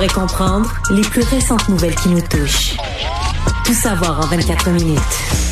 Et comprendre les plus récentes nouvelles qui nous touchent. Tout savoir en 24 minutes.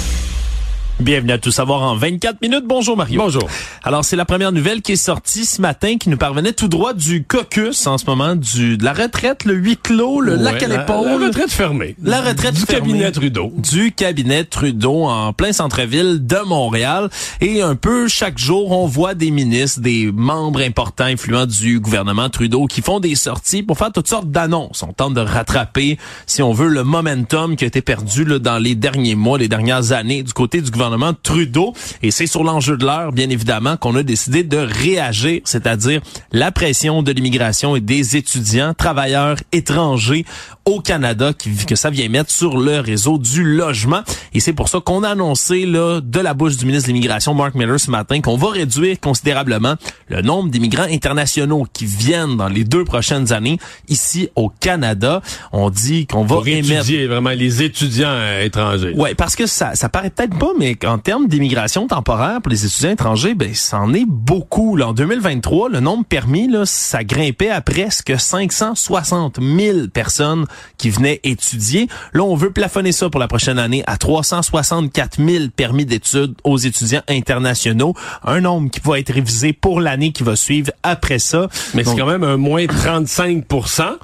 Bienvenue à Tout savoir en 24 minutes. Bonjour Mario. Bonjour. Alors c'est la première nouvelle qui est sortie ce matin qui nous parvenait tout droit du caucus en ce moment du de la retraite, le huis clos, le lac à l'épaule. La, retraite fermée. La retraite du fermée. cabinet Trudeau. Du cabinet Trudeau en plein centre-ville de Montréal. Et un peu chaque jour, on voit des ministres, des membres importants, influents du gouvernement Trudeau qui font des sorties pour faire toutes sortes d'annonces. On tente de rattraper, si on veut, le momentum qui a été perdu là, dans les derniers mois, les dernières années du côté du gouvernement Trudeau. Et c'est sur l'enjeu de l'heure, bien évidemment, qu'on a décidé de réagir, c'est-à-dire la pression de l'immigration et des étudiants, travailleurs étrangers au Canada qui, que ça vient mettre sur le réseau du logement. Et c'est pour ça qu'on a annoncé là, de la bouche du ministre de l'Immigration, Mark Miller, ce matin, qu'on va réduire considérablement le nombre d'immigrants internationaux qui viennent dans les deux prochaines années ici au Canada. On dit qu'on va émettre... étudier vraiment les étudiants euh, étrangers. Ouais, parce que ça, ça paraît peut-être pas, mais en termes d'immigration temporaire pour les étudiants étrangers, ben, c'en est beaucoup. Là. En 2023, le nombre permis, là, ça grimpait à presque 560 000 personnes qui venaient étudier. Là, on veut plafonner ça pour la prochaine année à 364 000 permis d'études aux étudiants internationaux. Un nombre qui va être révisé pour l'année qui va suivre après ça. Mais c'est quand même un moins 35%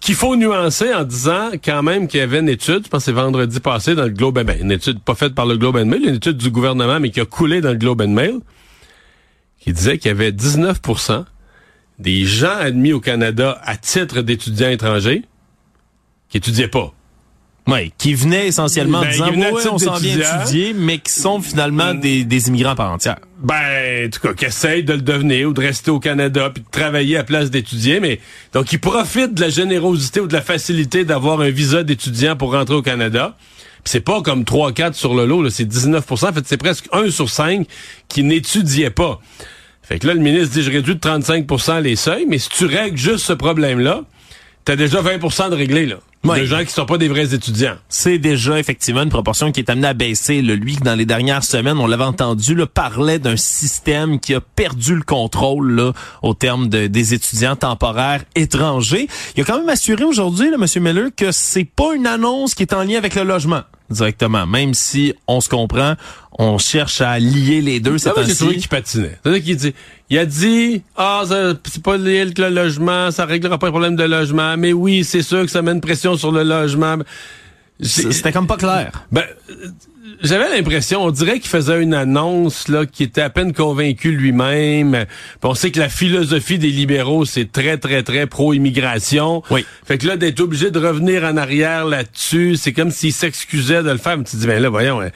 qu'il faut nuancer en disant quand même qu'il y avait une étude, je pense que c'est vendredi passé dans le Globe and Mail, une étude pas faite par le Globe and Mail, une étude du gouvernement, mais qui a coulé dans le Globe and Mail, qui disait qu'il y avait 19% des gens admis au Canada à titre d'étudiants étrangers qui étudiaient pas. Ouais, qui venaient essentiellement en Ben, disant, ouais, on s'en vient étudier, mais qui sont finalement des, des immigrants par entière. Ben, en tout cas, qui essayent de le devenir ou de rester au Canada puis de travailler à place d'étudier, mais donc ils profitent de la générosité ou de la facilité d'avoir un visa d'étudiant pour rentrer au Canada. Puis c'est pas comme 3-4 sur le lot, là, c'est 19 En fait, c'est presque 1 sur 5 qui n'étudiait pas. Fait que là, le ministre dit, je réduis de 35% les seuils, mais si tu règles juste ce problème-là, t'as déjà 20% de réglé, là. Ouais. De gens qui sont pas des vrais étudiants. c'est déjà effectivement une proportion qui est amenée à baisser. Là. Lui, dans les dernières semaines, on l'avait entendu, là, parlait d'un système qui a perdu le contrôle là, au terme de, des étudiants temporaires étrangers. Il a quand même assuré aujourd'hui, là, M. Miller, que c'est pas une annonce qui est en lien avec le logement directement. Même si on se comprend, on cherche à lier les deux. Ça, C'est j'ai trouvé qu'il patinait. C'est-à-dire qu'il dit, il a dit, ah, c'est pas lié avec le logement, ça réglera pas le problème de logement, mais oui, c'est sûr que ça met une pression sur le logement. C'était comme pas clair. Ben, j'avais l'impression, on dirait qu'il faisait une annonce là qui était à peine convaincu lui-même. Puis on sait que la philosophie des libéraux, c'est très, très, très pro-immigration. Oui. Fait que là, d'être obligé de revenir en arrière là-dessus, c'est comme s'il s'excusait de le faire. Mais tu te dis, ben là, voyons, hein,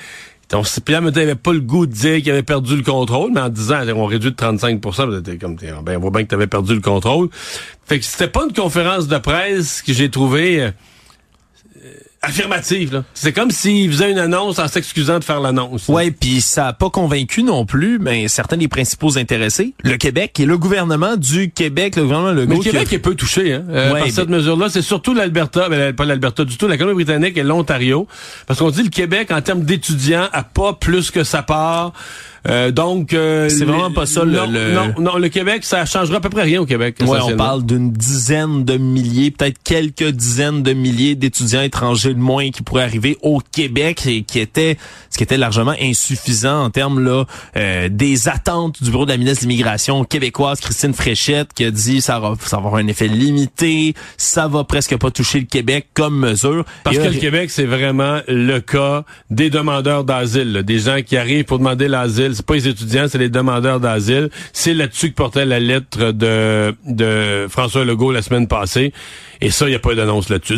on s- Pierre Métain avait pas le goût de dire qu'il avait perdu le contrôle, mais en disant on réduit de 35 t'es comme ben on voit bien que tu avais perdu le contrôle. Fait que c'était pas une conférence de presse que j'ai trouvé euh, affirmative là. C'est comme s'il faisait une annonce en s'excusant de faire l'annonce. Ouais, puis ça a pas convaincu non plus, mais certains des principaux intéressés, le Québec et le gouvernement du Québec, le gouvernement Legault. Mais le qui Québec est peu touché hein, euh, Ouais, par cette mesure-là. C'est surtout l'Alberta, ben, pas l'Alberta du tout, la Colombie-Britannique et l'Ontario. Parce qu'on dit le Québec, en termes d'étudiants, a pas plus que sa part. Euh, donc... euh, C'est vraiment pas ça, le- Non, le- non, non, le Québec, ça changera à peu près rien au Québec. Ouais, on parle d'une dizaine de milliers, peut-être quelques dizaines de milliers d'étudiants étrangers de moins qui pourraient arriver au Québec et qui était ce qui était largement insuffisant en termes là euh, des attentes du bureau de la ministre de l'immigration québécoise Christine Fréchette qui a dit ça va ça va avoir un effet limité, ça va presque pas toucher le Québec comme mesure. Parce Et que le Québec, c'est vraiment le cas des demandeurs d'asile, des gens qui arrivent pour demander l'asile. C'est pas les étudiants, c'est les demandeurs d'asile. C'est là-dessus que portait la lettre de, de François Legault la semaine passée. Et ça, il n'y a pas d'annonce là-dessus.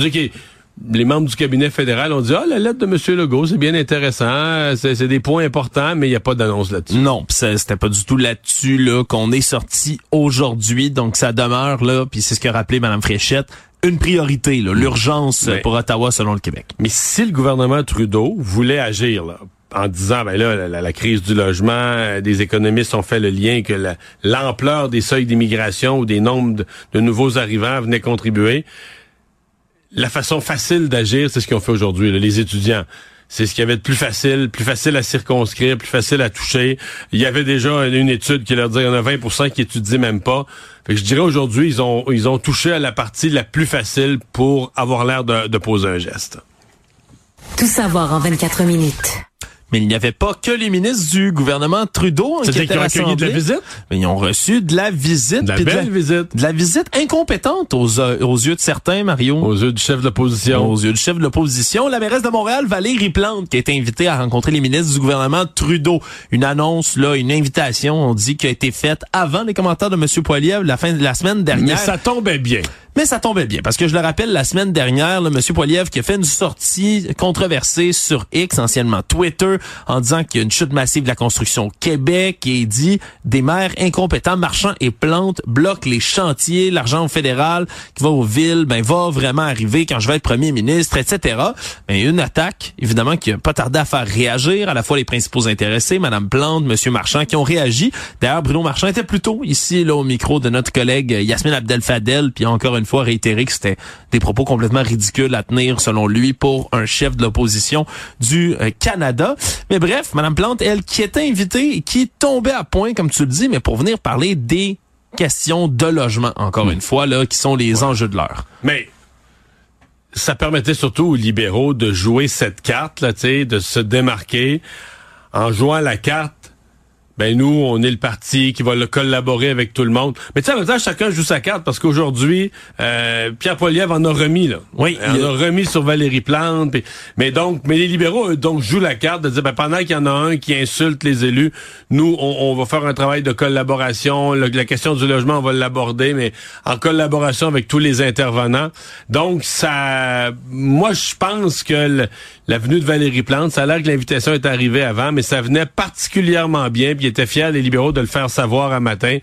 Les membres du cabinet fédéral ont dit, ah, la lettre de M. Legault, c'est bien intéressant, c'est des points importants, mais il n'y a pas d'annonce là-dessus. Non, c'était pas du tout là-dessus là qu'on est sorti aujourd'hui, donc ça demeure là, puis c'est ce qu'a rappelé Mme Fréchette, une priorité, l'urgence pour Ottawa selon le Québec. Mais si le gouvernement Trudeau voulait agir là, en disant ben là la, crise du logement, euh, des économistes ont fait le lien que la- l'ampleur des seuils d'immigration ou des nombres de, nouveaux arrivants venait contribuer. La façon facile d'agir, c'est ce qu'ils ont fait aujourd'hui, les étudiants. c'est ce qu'il y avait de plus facile, plus facile à circonscrire, plus facile à toucher. Il y avait déjà une étude qui leur dit qu'il y en a 20% qui étudient même pas. Fait que je dirais aujourd'hui, ils ont, ils ont touché à la partie la plus facile pour avoir l'air de, de poser un geste. Tout savoir en 24 minutes. Mais il n'y avait pas que les ministres du gouvernement Trudeau qui étaient rassemblés. de la visite? Mais ils ont reçu de la visite. De la belle visite. De la visite incompétente aux, euh, aux yeux de certains, Mario. Aux yeux du chef de l'opposition. Aux yeux du chef de l'opposition. La mairesse de Montréal, Valérie Plante, qui a été invitée à rencontrer les ministres du gouvernement Trudeau. Une annonce, là, une invitation, on dit, qui a été faite avant les commentaires de M. Poiliev la fin de la semaine dernière. Mais ça tombait bien. Mais ça tombait bien parce que je le rappelle, la semaine dernière, Monsieur Poiliev qui a fait une sortie controversée sur X, anciennement Twitter, en disant qu'il y a une chute massive de la construction au Québec et dit des maires incompétents, marchands et plantes bloquent les chantiers, l'argent fédéral qui va aux villes, ben va vraiment arriver quand je vais être premier ministre, etc. Ben, une attaque, évidemment, qui a pas tardé à faire réagir à la fois les principaux intéressés, Madame Plante, Monsieur Marchand, qui ont réagi. D'ailleurs, Bruno Marchand était plutôt ici là au micro de notre collègue Yasmine Abdel Fadel, puis encore une fois réitéré que c'était des propos complètement ridicules à tenir, selon lui, pour un chef de l'opposition du euh, Canada. Mais bref, Madame Plante, elle, qui était invitée qui tombait à point, comme tu le dis, mais pour venir parler des questions de logement, encore une fois, là, qui sont les enjeux de l'heure. Mais ça permettait surtout aux libéraux de jouer cette carte, là, de se démarquer en jouant la carte ben nous, on est le parti qui va le collaborer avec tout le monde. Mais tu sais, en même temps, chacun joue sa carte parce qu'aujourd'hui, euh, Pierre Poilievre en a remis, là. Oui. Il en a remis sur Valérie Plante. mais donc, mais les libéraux, eux, donc, jouent la carte de dire, ben, pendant qu'il y en a un qui insulte les élus, nous, on, va faire un travail de collaboration. la question du logement, on va l'aborder, mais en collaboration avec tous les intervenants. Donc, ça, moi, je pense que la venue de Valérie Plante, ça a l'air que l'invitation est arrivée avant, mais ça venait particulièrement bien il était fier, les libéraux, de le faire savoir un matin.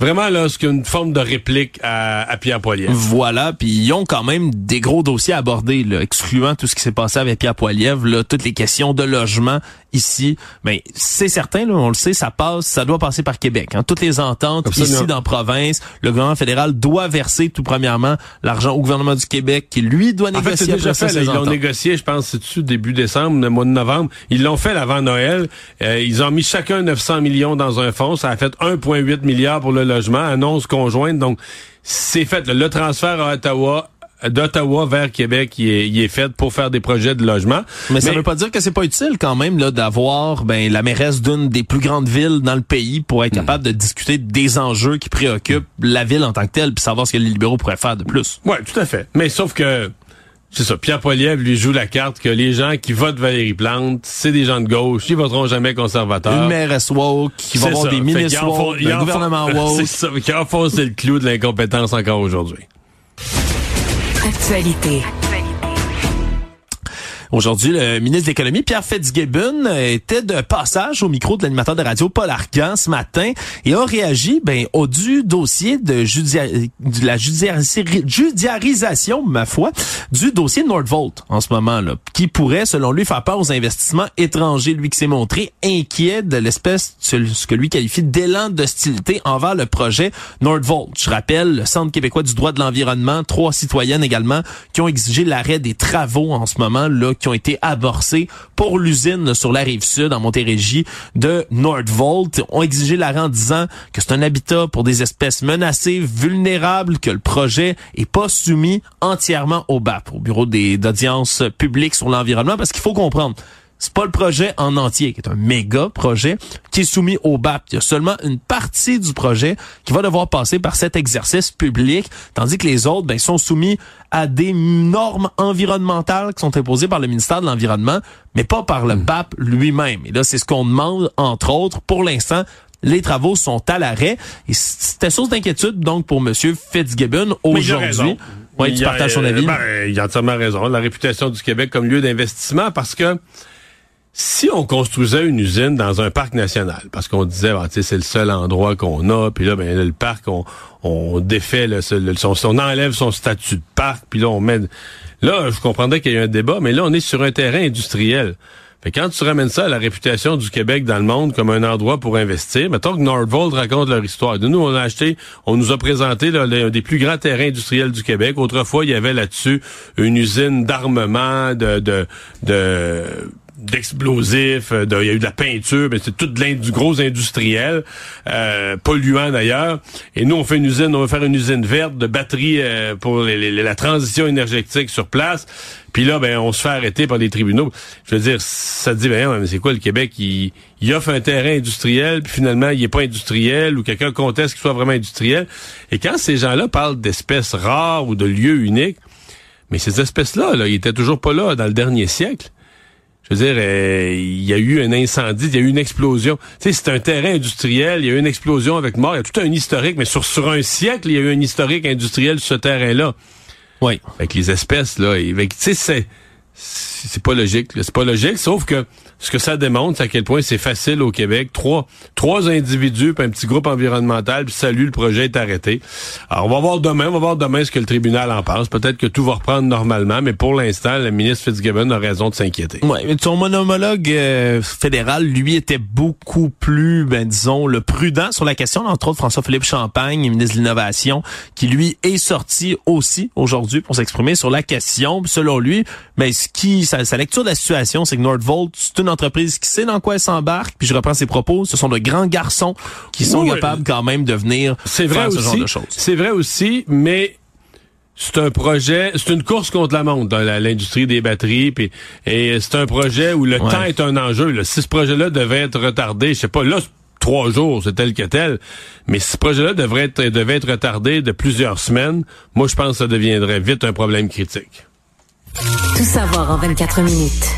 Vraiment, là, c'est une forme de réplique à, Pierre Poilievre. Voilà, puis ils ont quand même des gros dossiers à aborder, là, excluant tout ce qui s'est passé avec Pierre Poilievre, là, toutes les questions de logement ici. Mais c'est certain, là, on le sait, ça passe, ça doit passer par Québec. Hein. Toutes les ententes ici dans la province, le gouvernement fédéral doit verser tout premièrement l'argent au gouvernement du Québec qui lui doit négocier. En fait, déjà fait, ils l'ont négocié, je pense, c'est-tu début décembre, le mois de novembre? Ils l'ont fait avant Noël. Euh, ils ont mis chacun 900 millions dans un fonds. Ça a fait 1,8 milliard pour le logement, annonce conjointe. Donc, c'est fait. Le transfert à Ottawa d'Ottawa vers Québec il est, il est fait pour faire des projets de logement. Mais, ça veut pas dire que c'est pas utile quand même là d'avoir ben la mairesse d'une des plus grandes villes dans le pays pour être hmm. capable de discuter des enjeux qui préoccupent la ville en tant que telle puis savoir ce que les libéraux pourraient faire de plus. Ouais, tout à fait. Mais sauf que c'est ça. Pierre Poilievre lui joue la carte que les gens qui votent Valérie Plante, c'est des gens de gauche, ils voteront jamais conservateurs. Une mairesse woke, qui va avoir des ministres woke, un gouvernement woke. C'est ça, qui a enfoncé le clou de l'incompétence encore aujourd'hui. Actualité. Aujourd'hui, le ministre de l'Économie, Pierre Fitzgibbon, était de passage au micro de l'animateur de radio Paul Argan ce matin et a réagi ben, au du dossier de, de la judiciarisation, ma foi, du dossier Nordvolt en ce moment, là, qui pourrait, selon lui, faire peur aux investissements étrangers. Lui qui s'est montré inquiet de l'espèce, ce que lui qualifie d'élan d'hostilité envers le projet Nordvolt. Je rappelle, le Centre québécois du droit de l'environnement, trois citoyennes également, qui ont exigé l'arrêt des travaux en ce moment, là, qui ont été amorcés pour l'usine sur la rive sud, en Montérégie, de Nordvolt, ont exigé l'arrêt en disant que c'est un habitat pour des espèces menacées, vulnérables, que le projet est pas soumis entièrement au BAP, au Bureau d'audience publique sur l'environnement, parce qu'il faut comprendre, c'est pas le projet en entier, qui est un méga projet, qui est soumis au BAP. Il y a seulement une partie du projet qui va devoir passer par cet exercice public, tandis que les autres ben, sont soumis à des normes environnementales qui sont imposées par le ministère de l'Environnement, mais pas par le hmm. BAP lui-même. Et là, c'est ce qu'on demande, entre autres, pour l'instant, les travaux sont à l'arrêt. Et c'était source d'inquiétude, donc, pour M. Fitzgibbon aujourd'hui. Oui, tu partages son avis. Ben, il a entièrement raison. La réputation du Québec comme lieu d'investissement, parce que si on construisait une usine dans un parc national, parce qu'on disait, ah, c'est le seul endroit qu'on a, puis là, ben, le parc, on, on défait, le, son, on enlève son statut de parc, puis là, on met... Là, je comprendrais qu'il y a un débat, mais là, on est sur un terrain industriel. Fait quand tu ramènes ça à la réputation du Québec dans le monde comme un endroit pour investir, mettons que Nordvolt raconte leur histoire. De nous, on a acheté, on nous a présenté l'un des plus grands terrains industriels du Québec. Autrefois, il y avait là-dessus une usine d'armement, de, de, de d'explosifs, il y a eu de la peinture, mais c'est tout du gros industriel, euh, polluant d'ailleurs. Et nous, on fait une usine, on va faire une usine verte de batteries euh, pour la transition énergétique sur place. Puis là, ben, on se fait arrêter par les tribunaux. Je veux dire, ça dit, ben, mais c'est quoi le Québec? Il, il, offre un terrain industriel, puis finalement, il est pas industriel, ou quelqu'un conteste qu'il soit vraiment industriel. Et quand ces gens-là parlent d'espèces rares ou de lieux uniques, mais ces espèces-là, là, ils étaient toujours pas là dans le dernier siècle. Je veux dire, euh, il y a eu un incendie, il y a eu une explosion. Tu sais, c'est un terrain industriel, il y a eu une explosion avec mort, il y a tout un historique, mais sur, sur un siècle, il y a eu un historique industriel sur ce terrain-là. Oui. Avec les espèces, là. Tu sais, c'est pas logique. C'est pas logique, sauf que ce que ça démontre, c'est à quel point c'est facile au Québec. Trois, trois individus, puis un petit groupe environnemental, puis salut, le projet est arrêté. Alors, on va voir demain, on va voir demain ce que le tribunal en pense. Peut-être que tout va reprendre normalement, mais pour l'instant, le ministre Fitzgibbon a raison de s'inquiéter. Oui, mais son monomologue euh, fédéral, lui, était beaucoup plus, ben disons, le prudent sur la question, entre autres François-Philippe Champagne, ministre de l'Innovation, qui lui est sorti aussi aujourd'hui pour s'exprimer sur la question. Selon lui, mais ce qui, sa, sa lecture de la situation, c'est que Nordvolt, c'est une entreprise qui sait dans quoi elle s'embarque. Puis je reprends ses propos, ce sont de grands garçons qui sont capables quand même de venir c'est vrai faire ce aussi, genre de choses. C'est vrai aussi, mais c'est un projet, c'est une course contre la montre dans l'industrie des batteries, puis et c'est un projet où le Ouais. temps est un enjeu. Là. Si ce projet-là devait être retardé, je sais pas, là trois jours, c'est tel que tel, mais si ce projet-là devrait être devait être retardé de plusieurs semaines, moi je pense que ça deviendrait vite un problème critique. Tout savoir en 24 minutes.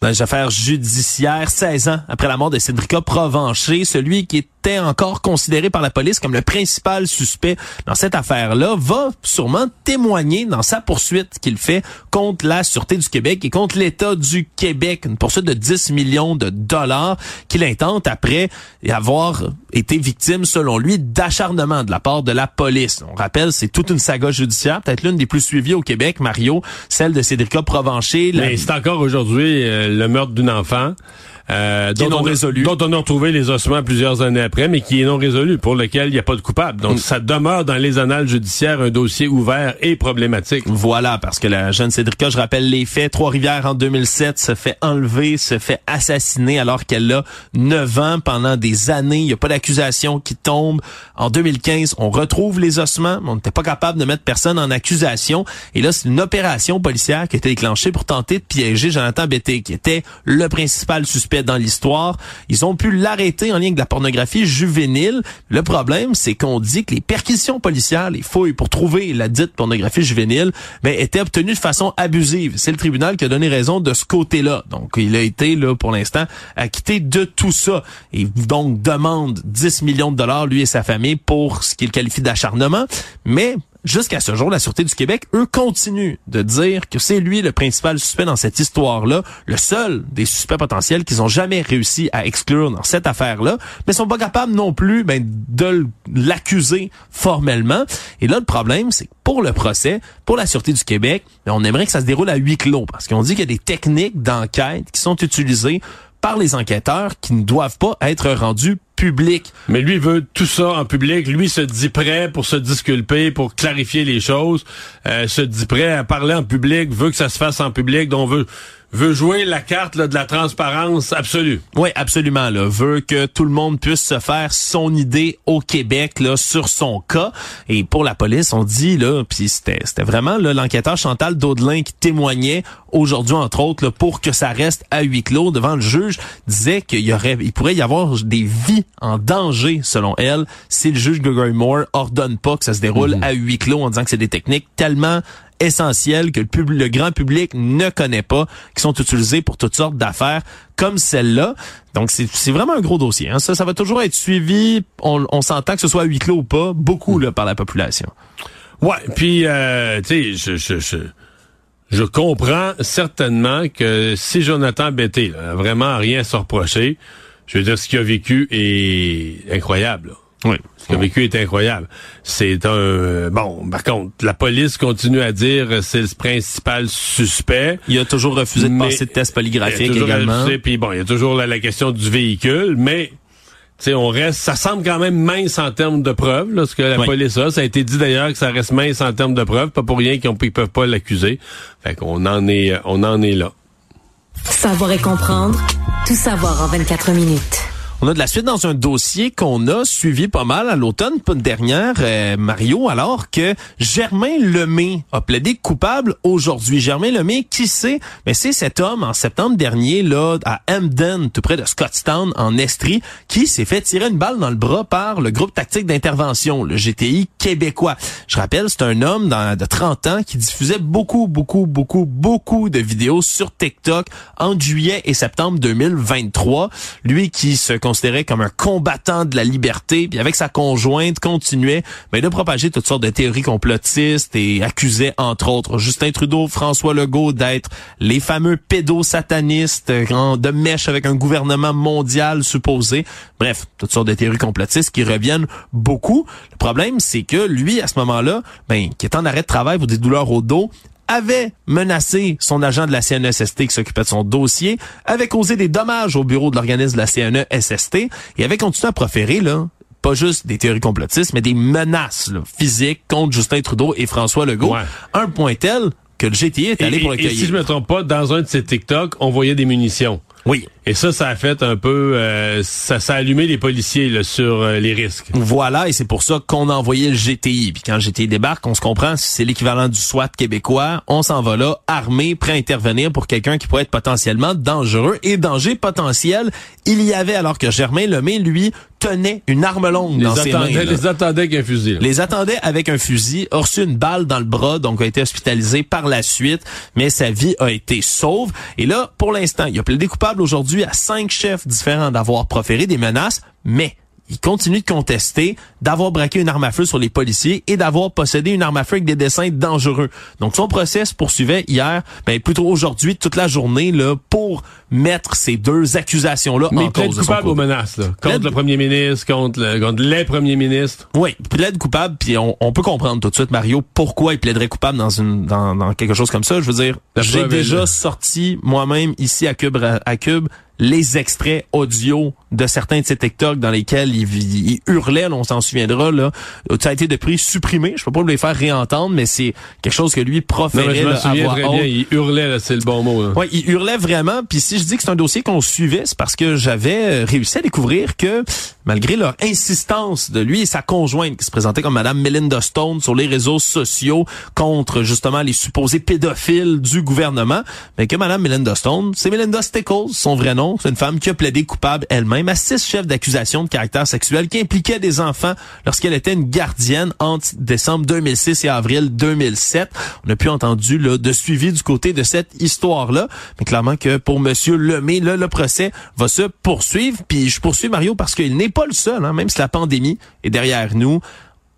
Dans les affaires judiciaires, 16 ans après la mort de Cédrica Provencher, celui qui était encore considéré par la police comme le principal suspect dans cette affaire-là, va sûrement témoigner dans sa poursuite qu'il fait contre la Sûreté du Québec et contre l'État du Québec. Une poursuite de 10 millions de dollars qu'il intente après avoir été victime, selon lui, d'acharnement de la part de la police. On rappelle, c'est toute une saga judiciaire, peut-être l'une des plus suivies au Québec, Mario, celle de Cédrica Provencher. la- c'est encore aujourd'hui euh, le meurtre d'une enfant. Euh, dont, non on a, résolu. dont on a retrouvé les ossements plusieurs années après, mais qui est non résolu, pour lequel il n'y a pas de coupable. Mm. Donc, ça demeure dans les annales judiciaires un dossier ouvert et problématique. Voilà, parce que la jeune Cédrica, je rappelle les faits, Trois-Rivières en 2007, se fait enlever, se fait assassiner alors qu'elle a 9 ans pendant des années. Il n'y a pas d'accusation qui tombe. En 2015, on retrouve les ossements, mais on n'était pas capable de mettre personne en accusation. Et là, c'est une opération policière qui a été déclenchée pour tenter de piéger Jonathan Betté, qui était le principal suspect dans l'histoire. Ils ont pu l'arrêter en lien avec la pornographie juvénile. Le problème, c'est qu'on dit que les perquisitions policières, les fouilles pour trouver la dite pornographie juvénile, ben, étaient obtenues de façon abusive. C'est le tribunal qui a donné raison de ce côté-là. Donc, il a été, là, pour l'instant, acquitté de tout ça. Et donc, demande 10 millions de dollars, lui et sa famille, pour ce qu'il qualifie d'acharnement. Mais, Jusqu'à ce jour, la Sûreté du Québec, eux, continuent de dire que c'est lui le principal suspect dans cette histoire-là, le seul des suspects potentiels qu'ils ont jamais réussi à exclure dans cette affaire-là, mais sont pas capables non plus ben, de l'accuser formellement. Et là, le problème, c'est que pour le procès, pour la Sûreté du Québec, ben, on aimerait que ça se déroule à huis clos, parce qu'on dit qu'il y a des techniques d'enquête qui sont utilisées par les enquêteurs qui ne doivent pas être rendues publiques. Mais lui veut tout ça en public. Lui se dit prêt pour se disculper, pour clarifier les choses. Euh, se dit prêt à parler en public, veut que ça se fasse en public. Donc veut veut jouer la carte là, de la transparence absolue. Oui, absolument. Là, veut que tout le monde puisse se faire son idée au Québec là sur son cas. Et pour la police, on dit là, puis c'était vraiment là, l'enquêteur Chantal Daudelin qui témoignait aujourd'hui entre autres là, pour que ça reste à huis clos devant le juge, disait qu'il y aurait, il pourrait y avoir des vies en danger selon elle si le juge Gregory Moore ordonne pas que ça se déroule à huis clos en disant que c'est des techniques tellement essentielles que le, pub- grand public ne connaît pas, qui sont utilisées pour toutes sortes d'affaires comme celle-là. Donc, c'est vraiment un gros dossier. hein. Ça, va toujours être suivi. On, on s'entend que ce soit à huis clos ou pas, beaucoup par la population. Ouais, puis euh, tu sais, je, je, comprends certainement que si Jonathan Betté là, vraiment rien à se reprocher, je veux dire, ce qu'il a vécu est incroyable. là. Oui. Ce qu'il a vécu est incroyable. C'est un euh, bon. Par contre, la police continue à dire euh, c'est le principal suspect. Il a toujours refusé de passer de test polygraphique également. Puis bon, il y a toujours la, la question du véhicule, mais sais, on reste, ça semble quand même mince en termes de preuves, là, ce que la police a. Ça a été dit d'ailleurs que ça reste mince en termes de preuves, pas pour rien qu'ils ne peuvent pas l'accuser. Fait qu'on en est, on en est là. Savoir et comprendre, tout savoir en 24 minutes. On a de la suite dans un dossier qu'on a suivi pas mal à l'automne dernière, euh, Mario, alors que Germain Lemay a plaidé coupable aujourd'hui. Germain Lemay, qui sait, mais c'est cet homme en septembre dernier là à Hamden, tout près de Scottstown en Estrie, qui s'est fait tirer une balle dans le bras par le groupe tactique d'intervention, le GTI québécois. Je rappelle, c'est un homme de 30 ans qui diffusait beaucoup, beaucoup, beaucoup, beaucoup de vidéos sur TikTok en juillet et septembre 2023. Lui qui se considéré comme un combattant de la liberté, puis avec sa conjointe continuait mais ben, de propager toutes sortes de théories complotistes et accusait entre autres Justin Trudeau, François Legault d'être les fameux pédosatanistes de mèche avec un gouvernement mondial supposé. Bref, toutes sortes de théories complotistes qui reviennent beaucoup. Le problème, c'est que lui, à ce moment-là, ben, qui est en arrêt de travail pour des douleurs au dos, avait menacé son agent de la CNESST qui s'occupait de son dossier, avait causé des dommages au bureau de l'organisme de la CNESST et avait continué à proférer, là, pas juste des théories complotistes, mais des menaces physiques contre Justin Trudeau et François Legault. Un point tel que le GTI est allé pour le. Et si je me trompe pas, dans un de ces TikTok, on voyait des munitions. Oui. Et ça, ça a fait un peu, euh, ça, ça a allumé les policiers là, sur euh, les risques. Voilà, et c'est pour ça qu'on a envoyé le GTI. Puis quand le GTI débarque, on se comprend, c'est l'équivalent du SWAT québécois. On s'en va là, armé, prêt à intervenir pour quelqu'un qui pourrait être potentiellement dangereux. Et danger potentiel, il y avait alors que Germain Lemay, lui, tenait une arme longue dans ses mains. Les attendait avec un fusil. Les attendait avec un fusil, a reçu une balle dans le bras, donc a été hospitalisé par la suite, mais sa vie a été sauve. Et là, pour l'instant, il a plaidé coupable aujourd'hui à cinq chefs différents d'avoir proféré des menaces, mais il continue de contester d'avoir braqué une arme à feu sur les policiers et d'avoir possédé une arme à feu avec des dessins dangereux. Donc son procès se poursuivait hier, ben plutôt aujourd'hui, toute la journée là pour mettre ces deux accusations là Mais en cause. coupable aux menaces là, contre le premier ministre, contre, le, contre les premiers ministres. Oui, plaide coupable puis on, on, peut comprendre tout de suite Mario pourquoi il plaiderait coupable dans une dans, dans quelque chose comme ça. Je veux dire, j'ai déjà sorti moi-même ici à Cube à Cube les extraits audio de certains de ces TikTok dans lesquels il, hurlait, on s'en souviendra, là. Ça a été de prix supprimé. Je peux pas les faire réentendre, mais c'est quelque chose que lui proférait. Non, je très bien. Il hurlait, c'est le bon mot. Là. Ouais, il hurlait vraiment. Puis si je dis que c'est un dossier qu'on suivait, c'est parce que j'avais euh, réussi à découvrir que malgré leur insistance de lui et sa conjointe qui se présentait comme Madame Melinda Stone sur les réseaux sociaux contre justement les supposés pédophiles du gouvernement, mais que Madame Melinda Stone, c'est Melinda Stickles, son vrai nom, c'est une femme qui a plaidé coupable elle-même à six chefs d'accusation de caractère sexuel qui impliquaient des enfants lorsqu'elle était une gardienne entre décembre 2006 et avril 2007. On a pu entendu là, de suivi du côté de cette histoire-là, mais clairement que pour Monsieur Lemay, là, le procès va se poursuivre. Puis je poursuis Mario parce qu'il n'est pas le seul, hein, même si la pandémie est derrière nous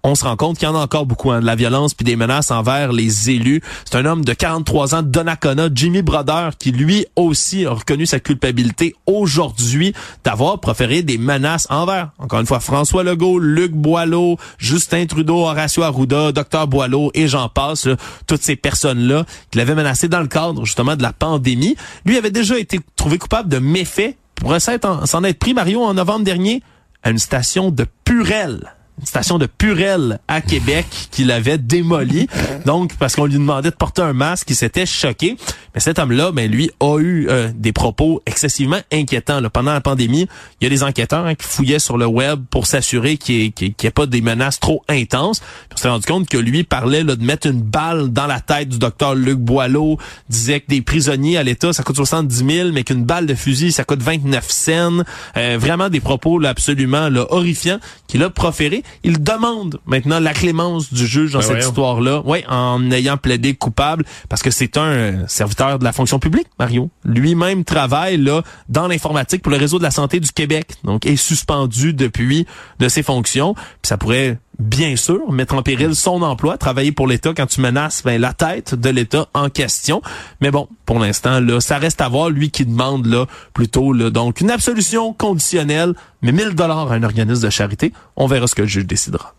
on se rend compte qu'il y en a encore beaucoup, hein, de la violence puis des menaces envers les élus. C'est un homme de 43 ans, Donnacona, Jimmy Brother, qui lui aussi a reconnu sa culpabilité aujourd'hui d'avoir proféré des menaces envers, encore une fois, François Legault, Luc Boileau, Justin Trudeau, Horacio Arruda, Dr Boileau et j'en passe, toutes ces personnes-là qui l'avaient menacé dans le cadre justement de la pandémie. Lui avait déjà été trouvé coupable de méfaits pour s'en être pris, Mario, en novembre dernier, à une station de Purel station de Purel à Québec qu'il avait démoli. Donc, parce qu'on lui demandait de porter un masque, il s'était choqué. Mais cet homme-là, ben, lui, a eu euh, des propos excessivement inquiétants. Là. Pendant la pandémie, il y a des enquêteurs hein, qui fouillaient sur le web pour s'assurer qu'il n'y ait, pas des menaces trop intenses. on s'est rendu compte que lui parlait là, de mettre une balle dans la tête du docteur Luc Boileau, disait que des prisonniers à l'État, ça coûte 70 000, mais qu'une balle de fusil, ça coûte 29 cents. Euh, vraiment des propos là, absolument là, horrifiants qu'il a proférés. Il demande maintenant la clémence du juge dans ben cette histoire-là, ouais, en ayant plaidé coupable, parce que c'est un serviteur de la fonction publique, Mario. Lui-même travaille là dans l'informatique pour le réseau de la santé du Québec, donc est suspendu depuis de ses fonctions. Puis ça pourrait bien sûr, mettre en péril son emploi, travailler pour l'État quand tu menaces ben, la tête de l'État en question. Mais bon, pour l'instant, là, ça reste à voir, lui qui demande là plutôt là, donc une absolution conditionnelle, mais 1000 dollars à un organisme de charité. On verra ce que le juge décidera.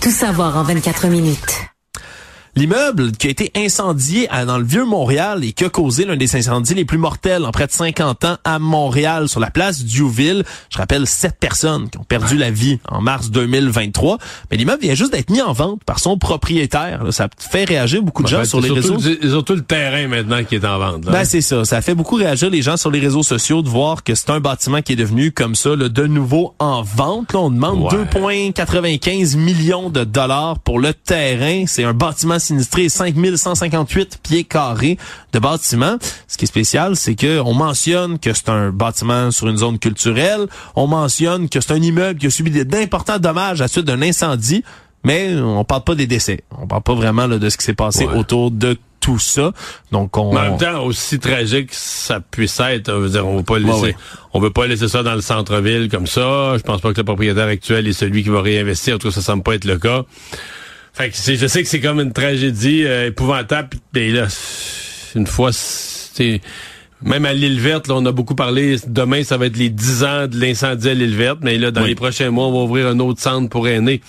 Tout savoir en 24 minutes. L'immeuble qui a été incendié dans le vieux Montréal et qui a causé l'un des incendies les plus mortels en près de 50 ans à Montréal sur la place Diouville. Je rappelle sept personnes qui ont perdu la vie en mars 2023. Mais l'immeuble vient juste d'être mis en vente par son propriétaire. Ça fait réagir beaucoup de gens sur les réseaux. Ils ont tout le terrain maintenant qui est en vente. Ben c'est ça. Ça fait beaucoup réagir les gens sur les réseaux sociaux de voir que c'est un bâtiment qui est devenu comme ça, là, de nouveau en vente. Là, on demande 2,95 millions de dollars pour le terrain. C'est un bâtiment sinistré 5158 pieds carrés de bâtiment. Ce qui est spécial, c'est que on mentionne que c'est un bâtiment sur une zone culturelle, on mentionne que c'est un immeuble qui a subi d'importants dommages à la suite d'un incendie, mais on parle pas des décès. On parle pas vraiment de ce qui s'est passé autour de tout ça. Donc on. en même temps, aussi tragique ça puisse être, on veut dire, on veut pas laisser, on veut pas laisser ça dans le centre-ville comme ça. Je pense pas que le propriétaire actuel est celui qui va réinvestir. En tout cas, ça semble pas être le cas. Fait que je sais que c'est comme une tragédie euh, épouvantable. Mais là, une fois, c'est même à l'île verte, là, on a beaucoup parlé. Demain, ça va être les 10 ans de l'incendie à l'île verte. Mais là, dans les prochains mois, on va ouvrir un autre centre pour aînés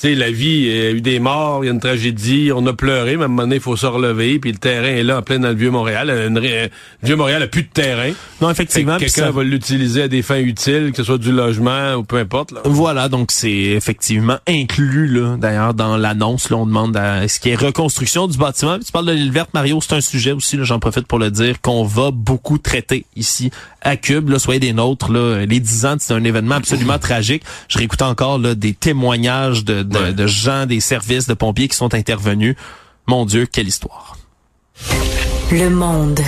sais, la vie, il y a eu des morts, il y a une tragédie, on a pleuré, mais à un moment donné, il faut se relever, puis le terrain est là, en plein dans le Vieux-Montréal. Le Vieux-Montréal a plus de terrain. Non, effectivement. Quelqu'un va l'utiliser à des fins utiles, que ce soit du logement ou peu importe. Voilà, donc c'est effectivement inclus, là, d'ailleurs, dans l'annonce. Là, on demande à ce qui est reconstruction du bâtiment. tu parles de l'île verte, Mario, c'est un sujet aussi, j'en profite pour le dire, qu'on va beaucoup traiter ici à Cube. Là, soyez des nôtres. Là. Les 10 ans, c'est un événement absolument tragique. Je réécoute encore là, des témoignages de, de, gens des services de pompiers qui sont intervenus. Mon Dieu, quelle histoire. Le monde.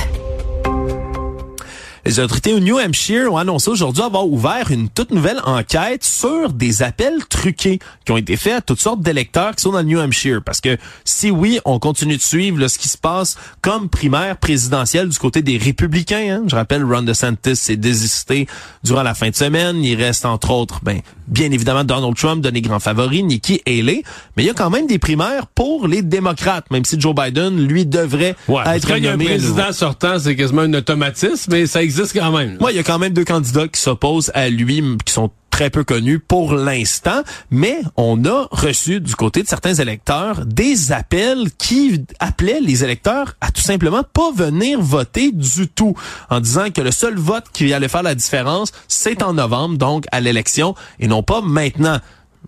Les autorités au New Hampshire ont annoncé aujourd'hui avoir ouvert une toute nouvelle enquête sur des appels truqués qui ont été faits à toutes sortes d'électeurs qui sont dans le New Hampshire. Parce que si oui, on continue de suivre ce qui se passe comme primaire présidentielle du côté des républicains. Hein. Je rappelle, Ron DeSantis s'est désisté durant la fin de semaine. Il reste entre autres, ben, bien évidemment, Donald Trump, donné grand favori, Nikki Haley. Mais il y a quand même des primaires pour les démocrates, même si Joe Biden, lui, devrait être quand il y a un président sortant, c'est quasiment un automatisme, mais ça existe quand même. il y a quand même deux candidats qui s'opposent à lui, qui sont très peu connus pour l'instant, mais on a reçu du côté de certains électeurs des appels qui appelaient les électeurs à tout simplement pas venir voter du tout, en disant que le seul vote qui allait faire la différence, c'est en novembre, donc à l'élection, et non pas maintenant.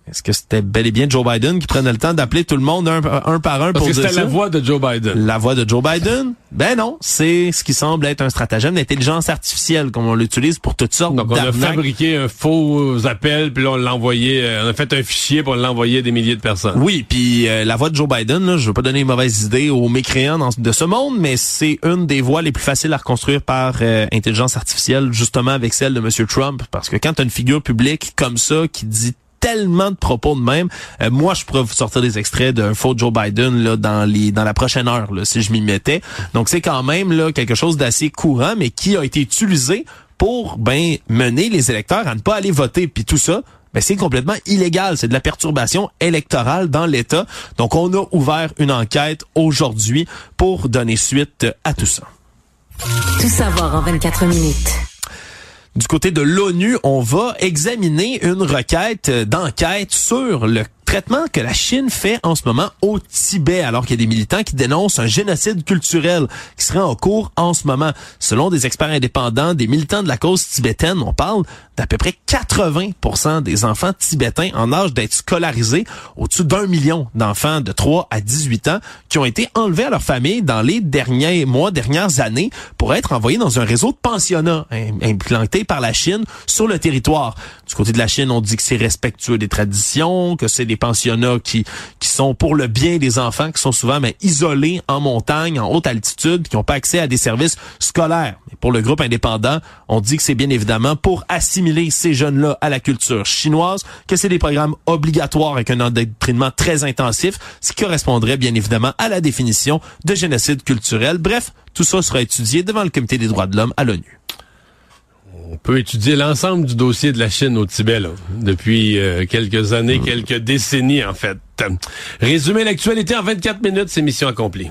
Est-ce que c'était bel et bien Joe Biden qui prenait le temps d'appeler tout le monde un, par un Parce pour que c'était la voix de Joe Biden. La voix de Joe Biden? Ben non, c'est ce qui semble être un stratagème d'intelligence artificielle, comme on l'utilise pour toutes sortes Donc on a fabriqué un faux appel, puis là on l'a envoyé, euh, on a fait un fichier pour l'envoyer à des milliers de personnes. Oui, puis euh, la voix de Joe Biden, là, je veux pas donner une mauvaise idée aux mécréants de ce monde, mais c'est une des voix les plus faciles à reconstruire par euh, intelligence artificielle, justement avec celle de M. Trump, parce que quand tu as une figure publique comme ça qui dit tellement de propos de même. Euh, moi, je pourrais vous sortir des extraits d'un faux Joe Biden là dans les dans la prochaine heure là, si je m'y mettais. Donc c'est quand même là quelque chose d'assez courant, mais qui a été utilisé pour ben mener les électeurs à ne pas aller voter. Puis tout ça, ben c'est complètement illégal. C'est de la perturbation électorale dans l'État. Donc, on a ouvert une enquête aujourd'hui pour donner suite à tout ça. Tout savoir en 24 minutes. Du côté de l'ONU, on va examiner une requête d'enquête sur le traitement que la Chine fait en ce moment au Tibet, alors qu'il y a des militants qui dénoncent un génocide culturel qui serait en cours en ce moment. Selon des experts indépendants, des militants de la cause tibétaine, on parle d'à peu près 80% des enfants tibétains en âge d'être scolarisés, au-dessus d'un million d'enfants de 3 à 18 ans qui ont été enlevés à leur famille dans les derniers mois, dernières années pour être envoyés dans un réseau de pensionnats implanté par la Chine sur le territoire. Du côté de la Chine, on dit que c'est respectueux des traditions, que c'est des pensionnats qui, qui sont pour le bien des enfants, qui sont souvent mais, isolés en montagne, en haute altitude, qui n'ont pas accès à des services scolaires. Pour le groupe indépendant, on dit que c'est bien évidemment pour assimiler ces jeunes-là à la culture chinoise, que c'est des programmes obligatoires avec un endoctrinement très intensif, ce qui correspondrait bien évidemment à la définition de génocide culturel. Bref, tout ça sera étudié devant le Comité des droits de l'homme à l'ONU. On peut étudier l'ensemble du dossier de la Chine au Tibet depuis euh, quelques années, quelques décennies en fait. Résumer l'actualité en 24 minutes, c'est mission accomplie.